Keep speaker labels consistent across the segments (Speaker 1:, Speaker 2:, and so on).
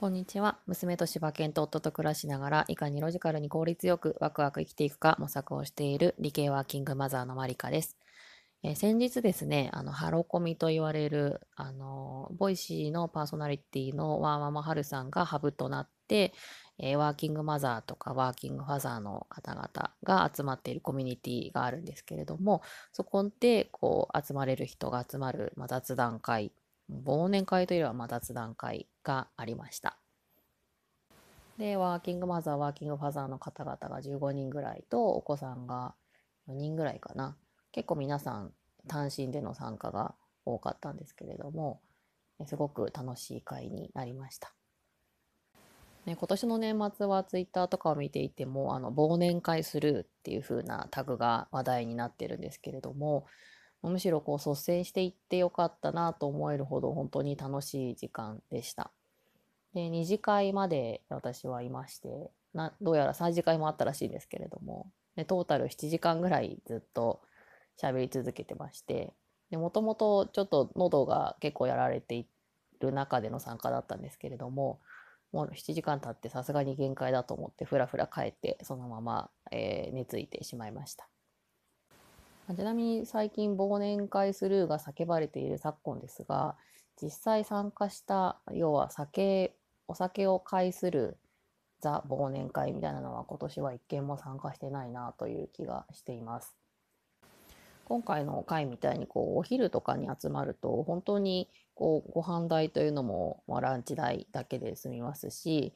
Speaker 1: こんにちは。娘と柴犬と夫と暮らしながら、いかにロジカルに効率よくワクワク生きていくか模索をしている理系ワーキングマザーのマリカです。えー先日ですね、あの、ハルコミと言われる、あの、ボイシーのパーソナリティのワーママハルさんがハブとなって、えーワーキングマザーとかワーキングファザーの方々が集まっているコミュニティがあるんですけれども、そこで、こう、集まれる人が集まる、まあ、雑談会、忘年会というよりは、まあ、雑談会がありました。で、ワーキングマザー、ワーキングファザーの方々が15人ぐらいと、お子さんが4人ぐらいかな。結構皆さん単身での参加が多かったんですけれども、すごく楽しい会になりました。ね、今年の年末はツイッターとかを見ていても、あの、忘年会スルーっていう風なタグが話題になってるんですけれども、むしろこう率先していってよかったなと思えるほど本当に楽しい時間でした。で、二次会まで私はいまして、な、どうやら3次会もあったらしいんですけれども、で、トータル7時間ぐらいずっと喋り続けてまして、もともとちょっと喉が結構やられている中での参加だったんですけれども、もう7時間経ってさすがに限界だと思ってふらふら帰ってそのまま、えー寝ついてしまいました。ちなみに最近忘年会スルーが叫ばれている昨今ですが、実際参加した、要は酒、お酒を介するザ忘年会みたいなのは今年は一件も参加してないなという気がしています。今回の会みたいにこうお昼とかに集まると本当にこうご飯代というのも、まあ、ランチ代だけで済みますし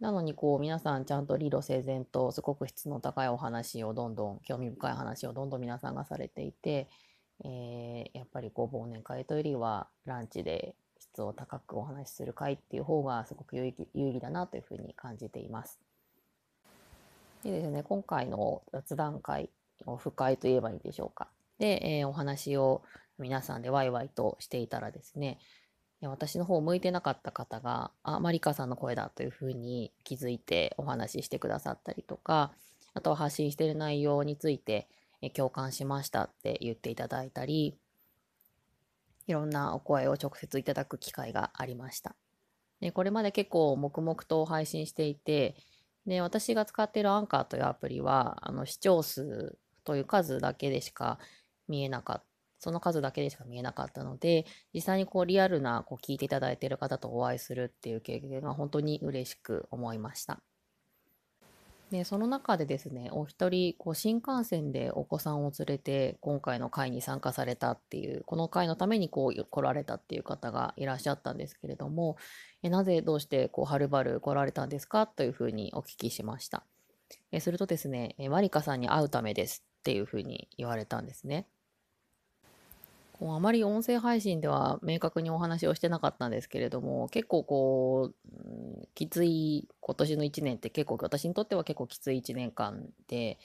Speaker 1: なのにこう皆さんちゃんと理路整然とすごく質の高いお話をどんどん興味深い話をどんどん皆さんがされていて、えーやっぱりこう忘年会というよりはランチで質を高くお話しする会っていう方がすごく有意義有意義だなというふうに感じています。でですね、今回の雑談会、オフ会といえばいいでしょうか。で、えーお話を皆さんでワイワイとしていたらですね、私の方向いてなかった方が、あ、マリカさんの声だというふうに気づいてお話ししてくださったりとか、あとは発信している内容についてえ共感しましたって言っていただいたり、いろんなお声を直接いただく機会がありました。で、これまで結構黙々と配信していて、で、私が使っているアンカーというアプリは、あの視聴数という数だけでしか見えなかった。その数だけでしか見えなかったので、実際にこうリアルなこう聞いていただいている方とお会いするっていう経験が本当に嬉しく思いました。で、その中でですね、お一人、こう新幹線でお子さんを連れて今回の会に参加されたっていう、この会のためにこう来られたっていう方がいらっしゃったんですけれども、えなぜどうしてこうはるばる来られたんですかというふうにお聞きしました。えするとですね、えマリカさんに会うためですっていうふうに言われたんですね。こうあまり音声配信では明確にお話をしてなかったんですけれども、結構こう、きつい今年の1年って結構私にとっては結構きつい1年間で、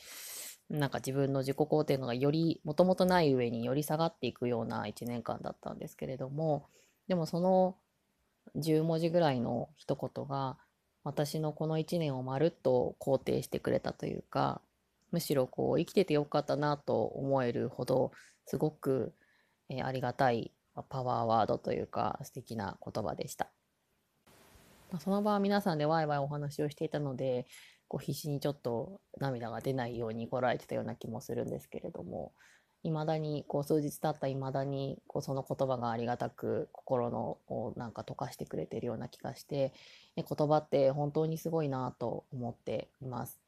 Speaker 1: なんか自分の自己肯定感がよりもともとない上により下がっていくような1年間だったんですけれども、でもその10文字ぐらいの一言が私のこの1年をまるっと肯定してくれたというかむしろこう生きててよかったなと思えるほどすごく、えーありがたいパワーワードというか素敵な言葉でした。まあその場は皆さんでワイワイお話をしていたのでこう必死にちょっと涙が出ないようにこらえてたような気もするんですけれどもいまだにこう数日経ったいまだにこうその言葉がありがたく心のこうなんか溶かしてくれてるような気がしてえ言葉って本当にすごいなと思っています。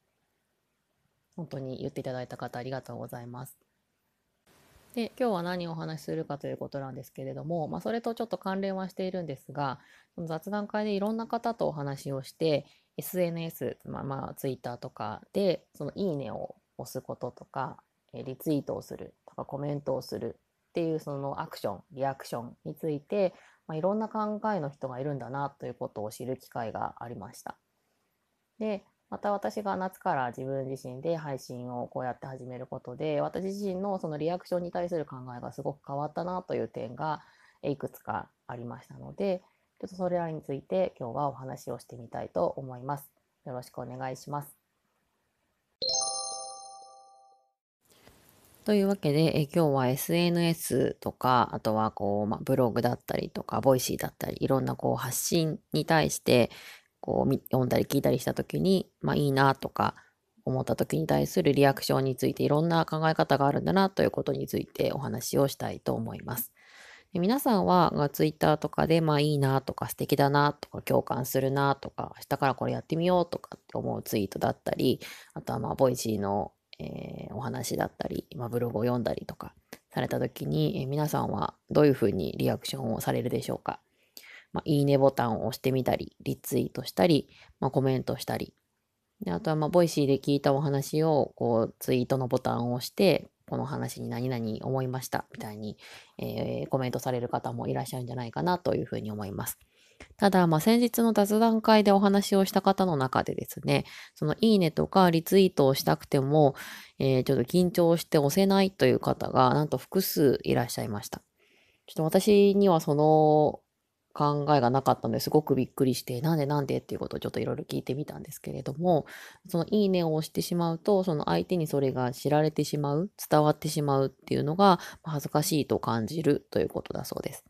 Speaker 1: 本当に言っていただいた方ありがとうございます。で、今日は何をお話しするかということなんですけれども、まあ、それとちょっと関連はしているんですが、その雑談会でいろんな方とお話をして、SNS、まあ、まあ、Twitter とかで、そのいいねを押すこととか、リツイートをするとか、コメントをするっていうそのアクション、リアクションについて、まあ、いろんな考えの人がいるんだなということを知る機会がありました。で、また私が夏から自分自身で配信をこうやって始めることで、私自身のそのリアクションに対する考えがすごく変わったなという点がいくつかありましたので、ちょっとそれらについて今日はお話をしてみたいと思います。よろしくお願いします。というわけで、え今日は SNS とか、あとはこう、まあ、ブログだったりとか、ボイシーだったり、いろんなこう発信に対して、こう読んだり聞いたりした時に、まあいいなとか思った時に対するリアクションについていろんな考え方があるんだなということについてお話をしたいと思います。で皆さんはツイッターとかでまあいいなとか素敵だなとか共感するなとか明日からこれやってみようとかって思うツイートだったりあとはまあボイシーのえー、お話だったり、まあ、ブログを読んだりとかされた時に、えー、皆さんはどういうふうにリアクションをされるでしょうか？まあ、いいねボタンを押してみたり、リツイートしたり、まあ、コメントしたり。であとは、まあ、ボイシーで聞いたお話を、こう、ツイートのボタンを押して、この話に何々思いました、みたいに、えー、コメントされる方もいらっしゃるんじゃないかなというふうに思います。ただ、まあ、先日の雑談会でお話をした方の中でですね、そのいいねとかリツイートをしたくても、えー、ちょっと緊張して押せないという方が、なんと複数いらっしゃいました。ちょっと私にはその考えがなかったのですごくびっくりして、なんでなんでっていうことをちょっといろいろ聞いてみたんですけれども、そのいいねを押してしまうと、その相手にそれが知られてしまう、伝わってしまうっていうのが恥ずかしいと感じるということだそうです。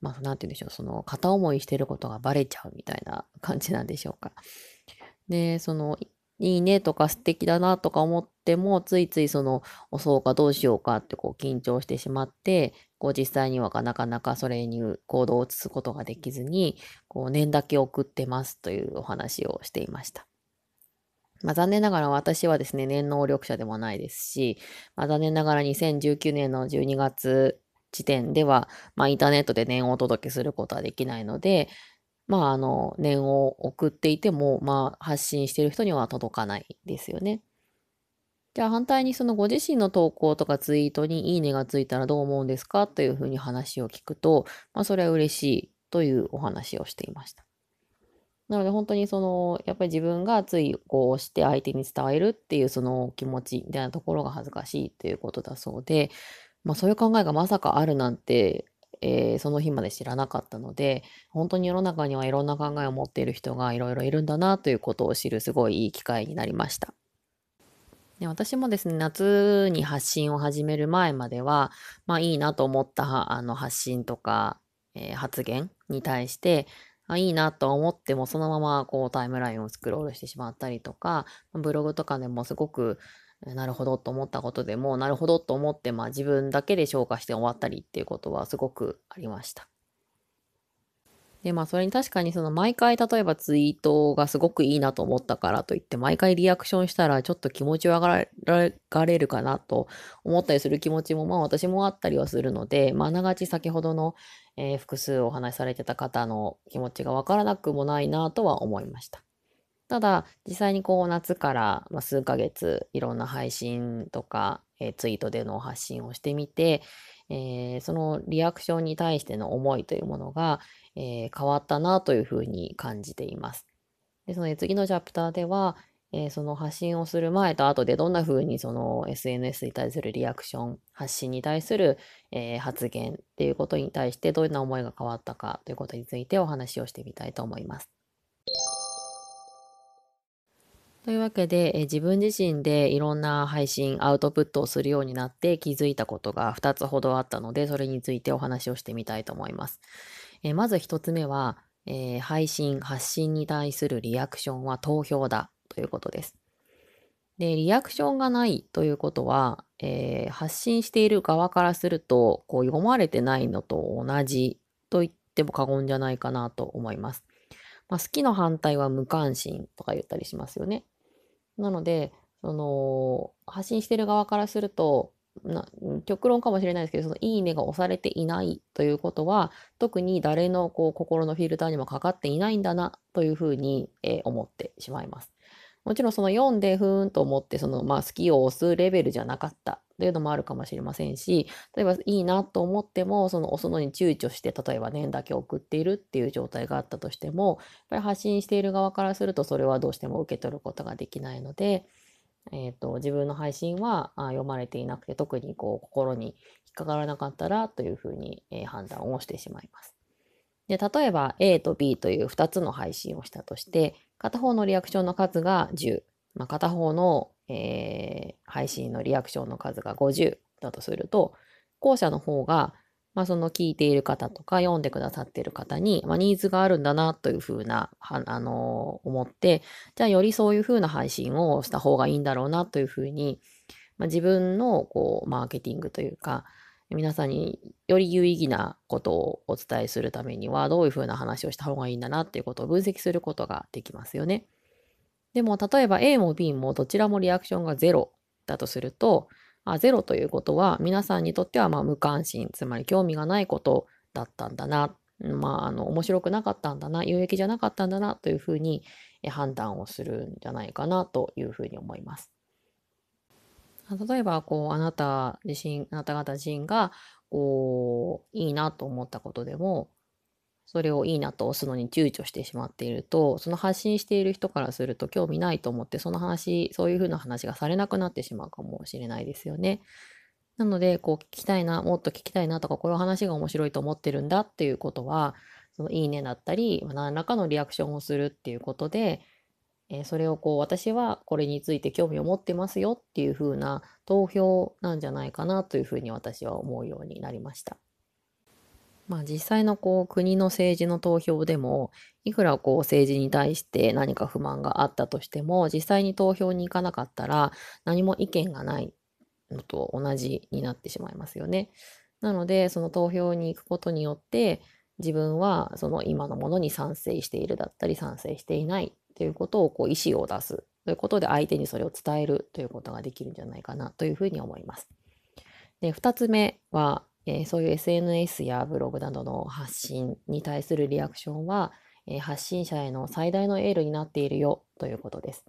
Speaker 1: まあ、なんて言うんでしょう、その、片思いしてることがバレちゃうみたいな感じなんでしょうか。で、その、いいねとか素敵だなとか思っても、ついついその、押そうかどうしようかってこう緊張してしまって、こう実際にはなかなかそれに行動を移すことができずに、こう念だけ送ってますというお話をしていました。まあ、残念ながら私はですね、念能力者でもないですし、まあ、残念ながら2019年の12月時点では、まあ、インターネットで念をお届けすることはできないので、まあ、あの、念を送っていても、まあ、発信している人には届かないですよね。じゃあ反対にそのご自身の投稿とかツイートにいいねがついたらどう思うんですかというふうに話を聞くと、まあそれは嬉しいというお話をしていました。なので本当にその、やっぱり自分がついこうして相手に伝えるっていうその気持ちみたいなところが恥ずかしいっていうことだそうで、まあそういう考えがまさかあるなんて、えー、その日まで知らなかったので、本当に世の中にはいろんな考えを持っている人がいろいろいるんだなということを知るすごいいい機会になりました。で私もですね、夏に発信を始める前までは、まあいいなと思ったあの発信とか、えー、発言に対して、あいいなと思ってもそのままこうタイムラインをスクロールしてしまったりとか、ブログとかでもすごくなるほどと思ったことでも、なるほどと思って、まあ自分だけで消化して終わったりっていうことはすごくありました。で、まあそれに確かにその毎回例えばツイートがすごくいいなと思ったからといって毎回リアクションしたらちょっと気持ち上がれるかなと思ったりする気持ちもまあ私もあったりはするので、まあながち先ほどの、えー、複数お話しされてた方の気持ちがわからなくもないなとは思いました。ただ、実際にこう夏から数ヶ月いろんな配信とか、えー、ツイートでの発信をしてみて、えー、そのリアクションに対しての思いというものが、えー、変わったなというふうに感じています。で、そので次のチャプターでは、えー、その発信をする前と後でどんな風にその SNS に対するリアクション、発信に対する、えー、発言っていうことに対してどんな思いが変わったかということについてお話をしてみたいと思います。というわけで、え自分自身でいろんな配信、アウトプットをするようになって気づいたことが2つほどあったので、それについてお話をしてみたいと思います。えまず1つ目は、えー、配信、発信に対するリアクションは投票だということです。で、リアクションがないということは、えー、発信している側からすると、こう読まれてないのと同じと言っても過言じゃないかなと思います。まあ、好きの反対は無関心とか言ったりしますよね。なので、その、発信してる側からすると、な極論かもしれないですけど、そのいいねが押されていないということは、特に誰のこう心のフィルターにもかかっていないんだなというふうに、えー、思ってしまいます。もちろんその読んでふーんと思って、そのまあ好きを押すレベルじゃなかったというのもあるかもしれませんし、例えばいいなと思っても、その押すのに躊躇して、例えば念だけ送っているっていう状態があったとしても、やっぱり発信している側からすると、それはどうしても受け取ることができないので、えっ、ー、と、自分の配信は読まれていなくて、特にこう、心に引っかからなかったら、というふうに、えー、判断をしてしまいます。で、例えば A と B という2つの配信をしたとして、片方のリアクションの数が10、まあ、片方のえー、配信のリアクションの数が50だとすると、後者の方が、まあ、その聞いている方とか読んでくださっている方に、まあ、ニーズがあるんだなというふうな、あのー、思って、じゃあよりそういうふうな配信をした方がいいんだろうなというふうに、まあ、自分のこうマーケティングというか、皆さんにより有意義なことをお伝えするためにはどういうふうな話をした方がいいんだなっていうことを分析することができますよね。でも例えば A も B もどちらもリアクションが0だとするとあ0ということは皆さんにとってはま無関心つまり興味がないことだったんだなまああの面白くなかったんだな有益じゃなかったんだなというふうに判断をするんじゃないかなというふうに思います。例えばこうあなた自身あなた方自身がこういいなと思ったことでもそれをいいなと押すのに躊躇してしまっているとその発信している人からすると興味ないと思ってその話そういうふうな話がされなくなってしまうかもしれないですよね。なのでこう聞きたいなもっと聞きたいなとかこういう話が面白いと思ってるんだっていうことはそのいいねだったり何らかのリアクションをするっていうことでえー、それをこう私はこれについて興味を持ってますよっていう風な投票なんじゃないかなというふうに私は思うようになりました。まあ実際のこう国の政治の投票でもいくらこう政治に対して何か不満があったとしても実際に投票に行かなかったら何も意見がないのと同じになってしまいますよね。なのでその投票に行くことによって自分はその今のものに賛成しているだったり賛成していないということをこう意思を出すということで相手にそれを伝えるということができるんじゃないかなというふうに思います。で2つ目は、えー、そういう SNS やブログなどの発信に対するリアクションは、えー、発信者への最大のエールになっているよということです。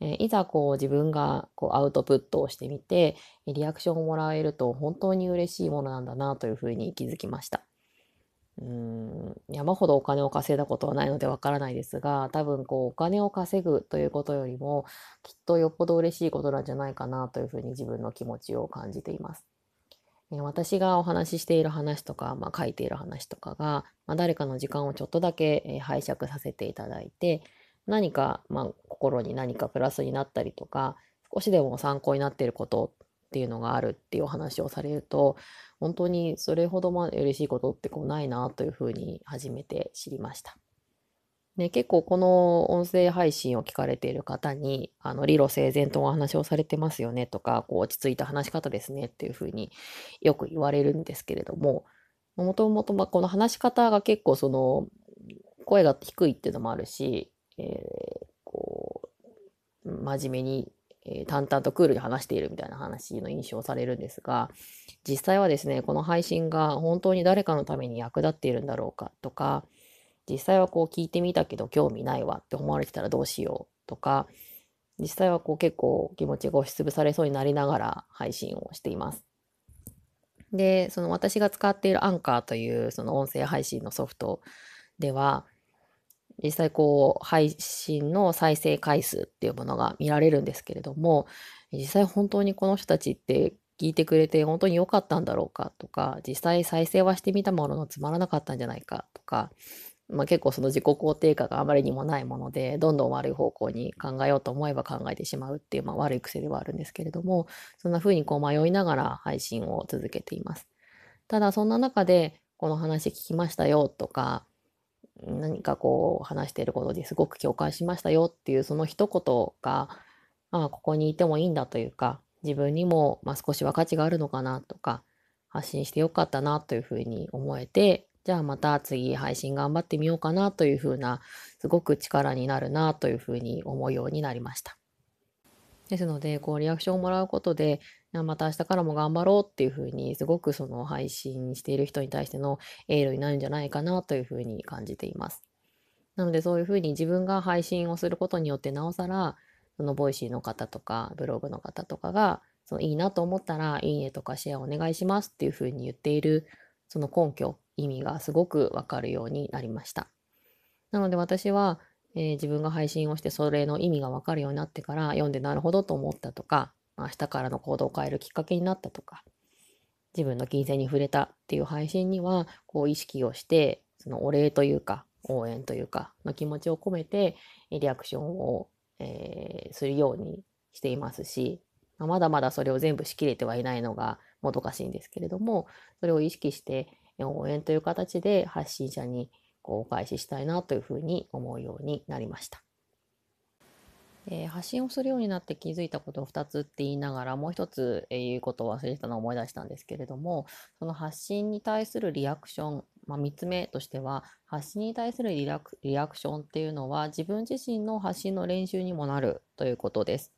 Speaker 1: え、いざこう自分がこうアウトプットをしてみてリアクションをもらえると本当に嬉しいものなんだなというふうに気づきました。うん山ほどお金を稼いだことはないのでわからないですが多分こうお金を稼ぐということよりもきっとよっぽど嬉しいことなんじゃないかなというふうに自分の気持ちを感じています。私がお話ししている話とか、まあ、書いている話とかが、まあ、誰かの時間をちょっとだけ拝借させていただいて何か、まあ、心に何かプラスになったりとか少しでも参考になっていることっていうのがあるっていうお話をされると本当にそれほどまで嬉しいことってこうないなというふうに初めて知りました。ね、結構この音声配信を聞かれている方に、あの、理路整然とお話をされてますよねとか、こう落ち着いた話し方ですねっていうふうによく言われるんですけれども、もともとまこの話し方が結構その声が低いっていうのもあるし、えー、こう、真面目にえー、淡々とクールに話しているみたいな話の印象をされるんですが、実際はですね、この配信が本当に誰かのために役立っているんだろうかとか、実際はこう聞いてみたけど興味ないわって思われてたらどうしようとか、実際はこう結構気持ちが押しつぶされそうになりながら配信をしています。で、その私が使っているアンカーというその音声配信のソフトでは、実際こう配信の再生回数っていうものが見られるんですけれども実際本当にこの人たちって聞いてくれて本当に良かったんだろうかとか実際再生はしてみたもののつまらなかったんじゃないかとか、まあ、結構その自己肯定感があまりにもないものでどんどん悪い方向に考えようと思えば考えてしまうっていう、まあ、悪い癖ではあるんですけれどもそんな風にこう迷いながら配信を続けています。ただそんな中でこの話聞きましたよとか何かこう話していることですごく共感しましたよっていうその一言が、ああ、ここにいてもいいんだというか、自分にも、まあ、少しは価値があるのかなとか、発信してよかったなというふうに思えて、じゃあまた次配信頑張ってみようかなというふうな、すごく力になるなというふうに思うようになりました。ですので、こうリアクションをもらうことで、また明日からも頑張ろうっていうふうに、すごくその配信している人に対してのエールになるんじゃないかなというふうに感じています。なのでそういうふうに自分が配信をすることによってなおさら、そのボイシーの方とかブログの方とかが、そのいいなと思ったらいいねとかシェアお願いしますっていうふうに言っているその根拠、意味がすごくわかるようになりました。なので私はえー、自分が配信をしてそれの意味がわかるようになってから読んでなるほどと思ったとか、明日からの行動を変えるきっかけになったとか、自分の金銭に触れたっていう配信には、こう意識をして、そのお礼というか、応援というか、の気持ちを込めて、リアクションを、えー、するようにしていますし、ま、だまだそれを全部しきれてはいないのがもどかしいんですけれども、それを意識して応援という形で発信者にお返ししたいなというふうに思うようになりました。えー、発信をするようになって気づいたことを2つって言いながらもう1つ、え、言うことを忘れてたのを思い出したんですけれどもその発信に対するリアクション、まあ、3つ目としては発信に対するリアクリアクションっていうのは自分自身の発信の練習にもなるということです。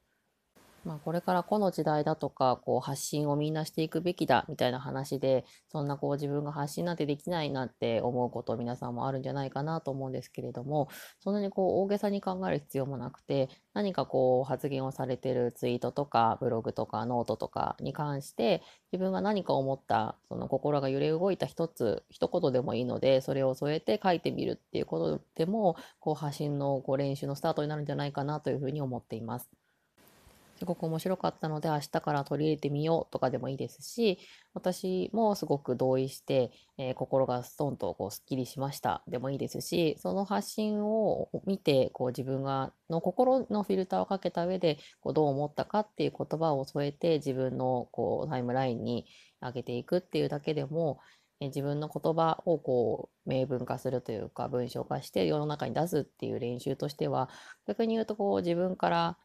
Speaker 1: まあ、これからこの時代だとかこう発信をみんなしていくべきだみたいな話でそんなこう自分が発信なんてできないなって思うこと皆さんもあるんじゃないかなと思うんですけれどもそんなにこう大げさに考える必要もなくて何かこう発言をされてるツイートとかブログとかノートとかに関して自分が何か思ったその心が揺れ動いた一つ一言でもいいのでそれを添えて書いてみるっていうことでもこう発信のこう練習のスタートになるんじゃないかなというふうに思っています。すごく面白かったので明日から取り入れてみようとかでもいいですし私もすごく同意して、えー、心がストンとこうすっきりしました。でもいいですしその発信を見てこう自分がの心のフィルターをかけた上でこうどう思ったかっていう言葉を添えて自分のこうタイムラインに上げていくっていうだけでも自分の言葉をこう明文化するというか文章化して世の中に出すっていう練習としては逆に言うとこう自分から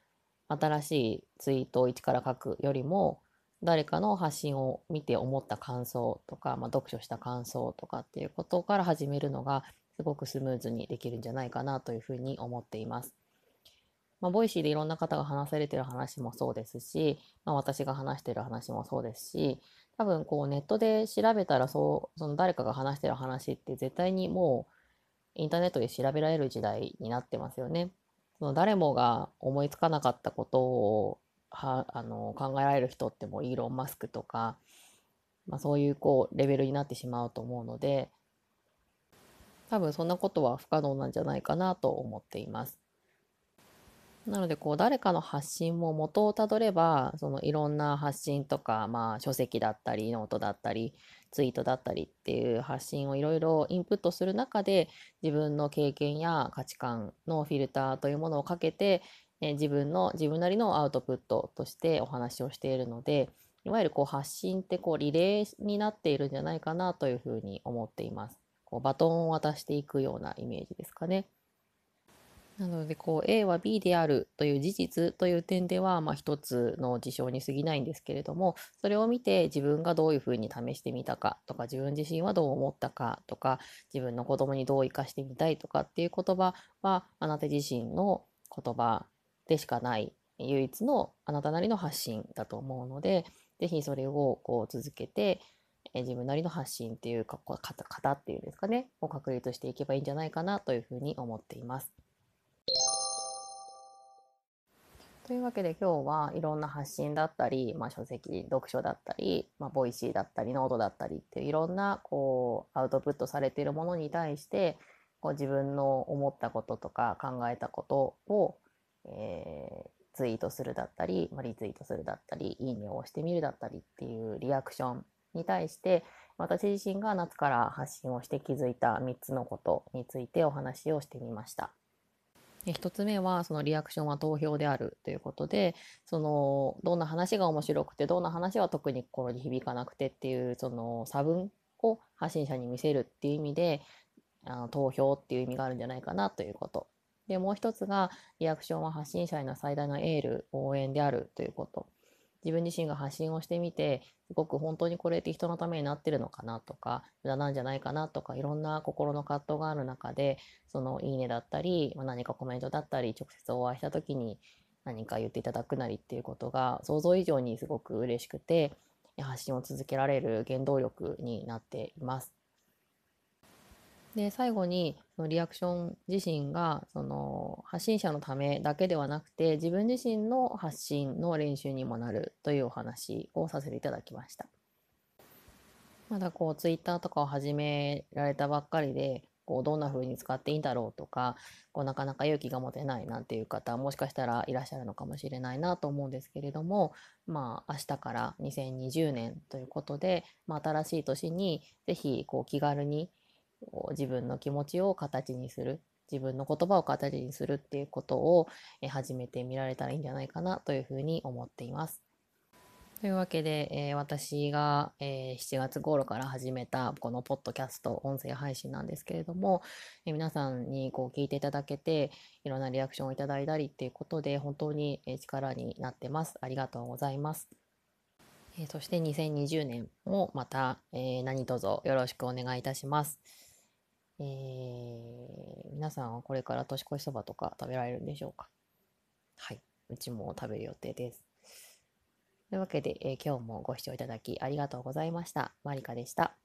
Speaker 1: 新しいツイートを一から書くよりも誰かの発信を見て思った感想とか、まあ、読書した感想とかっていうことから始めるのがすごくスムーズにできるんじゃないかなというふうに思っています。まあ、ボイシーでいろんな方が話されてる話もそうですし、まあ、私が話してる話もそうですし多分こうネットで調べたらそうその誰かが話してる話って絶対にもうインターネットで調べられる時代になってますよね。その誰もが思いつかなかったことをはあの考えられる人ってもうイーロン・マスクとか、まあ、そういうこうレベルになってしまうと思うので多分そんなことは不可能なんじゃないかなと思っています。なのでこう誰かの発信も元をたどればそのいろんな発信とか、まあ、書籍だったりノートだったりツイートだったりっていう発信をいろいろインプットする中で自分の経験や価値観のフィルターというものをかけて、え自分の自分なりのアウトプットとしてお話をしているのでいわゆるこう発信ってこうリレーになっているんじゃないかなというふうに思っています。こうバトンを渡していくようなイメージですかね。なのでこう A は B であるという事実という点では、まあ、一つの事象に過ぎないんですけれどもそれを見て自分がどういうふうに試してみたかとか自分自身はどう思ったかとか自分の子供にどう生かしてみたいとかっていう言葉はあなた自身の言葉でしかない唯一のあなたなりの発信だと思うので是非それをこう続けて自分なりの発信っていうか型っていうんですかねを確立していけばいいんじゃないかなというふうに思っています。というわけで今日はいろんな発信だったり、まあ、書籍読書だったり、まあ、ボイシーだったりノートだったりっていういろんなこうアウトプットされているものに対してこう自分の思ったこととか考えたことを、えー、ツイートするだったり、まあ、リツイートするだったりいいねを押してみるだったりっていうリアクションに対して私自身が夏から発信をして気づいた3つのことについてお話をしてみました。1つ目はそのリアクションは投票であるということでそのどんな話が面白くてどんな話は特に心に響かなくてっていうその差分を発信者に見せるっていう意味であの投票っていう意味があるんじゃないかなということ。でもう一つがリアクションは発信者への最大のエール応援であるということ。自分自身が発信をしてみてすごく本当にこれって人のためになってるのかなとか無駄なんじゃないかなとかいろんな心の葛藤がある中でそのいいねだったり、ま、何かコメントだったり直接お会いした時に何か言っていただくなりっていうことが想像以上にすごく嬉しくて発信を続けられる原動力になっています。で最後にそのリアクション自身がその発信者のためだけではなくて自分自身の発信の練習にもなるというお話をさせていただきました。まだこうツイッターとかを始められたばっかりでこうどんな風に使っていいんだろうとかこうなかなか勇気が持てないなんていう方もしかしたらいらっしゃるのかもしれないなと思うんですけれどもまあ明日から2020年ということで、まあ、新しい年に是非こう気軽に自分の気持ちを形にする自分の言葉を形にするっていうことを、え始めてみられたらいいんじゃないかなというふうに思っています。というわけで、えー、私が、えー、7月頃から始めたこのポッドキャスト音声配信なんですけれども、えー、皆さんにこう聞いていただけていろんなリアクションをいただいたりっていうことで本当に力になってます。ありがとうございます。えそして2020年もまた、え何卒よろしくお願いいたします。えー、皆さんはこれから年越しそばとか食べられるんでしょうか？はい。うちも食べる予定です。というわけで、えー、今日もご視聴いただきありがとうございました。マリカでした。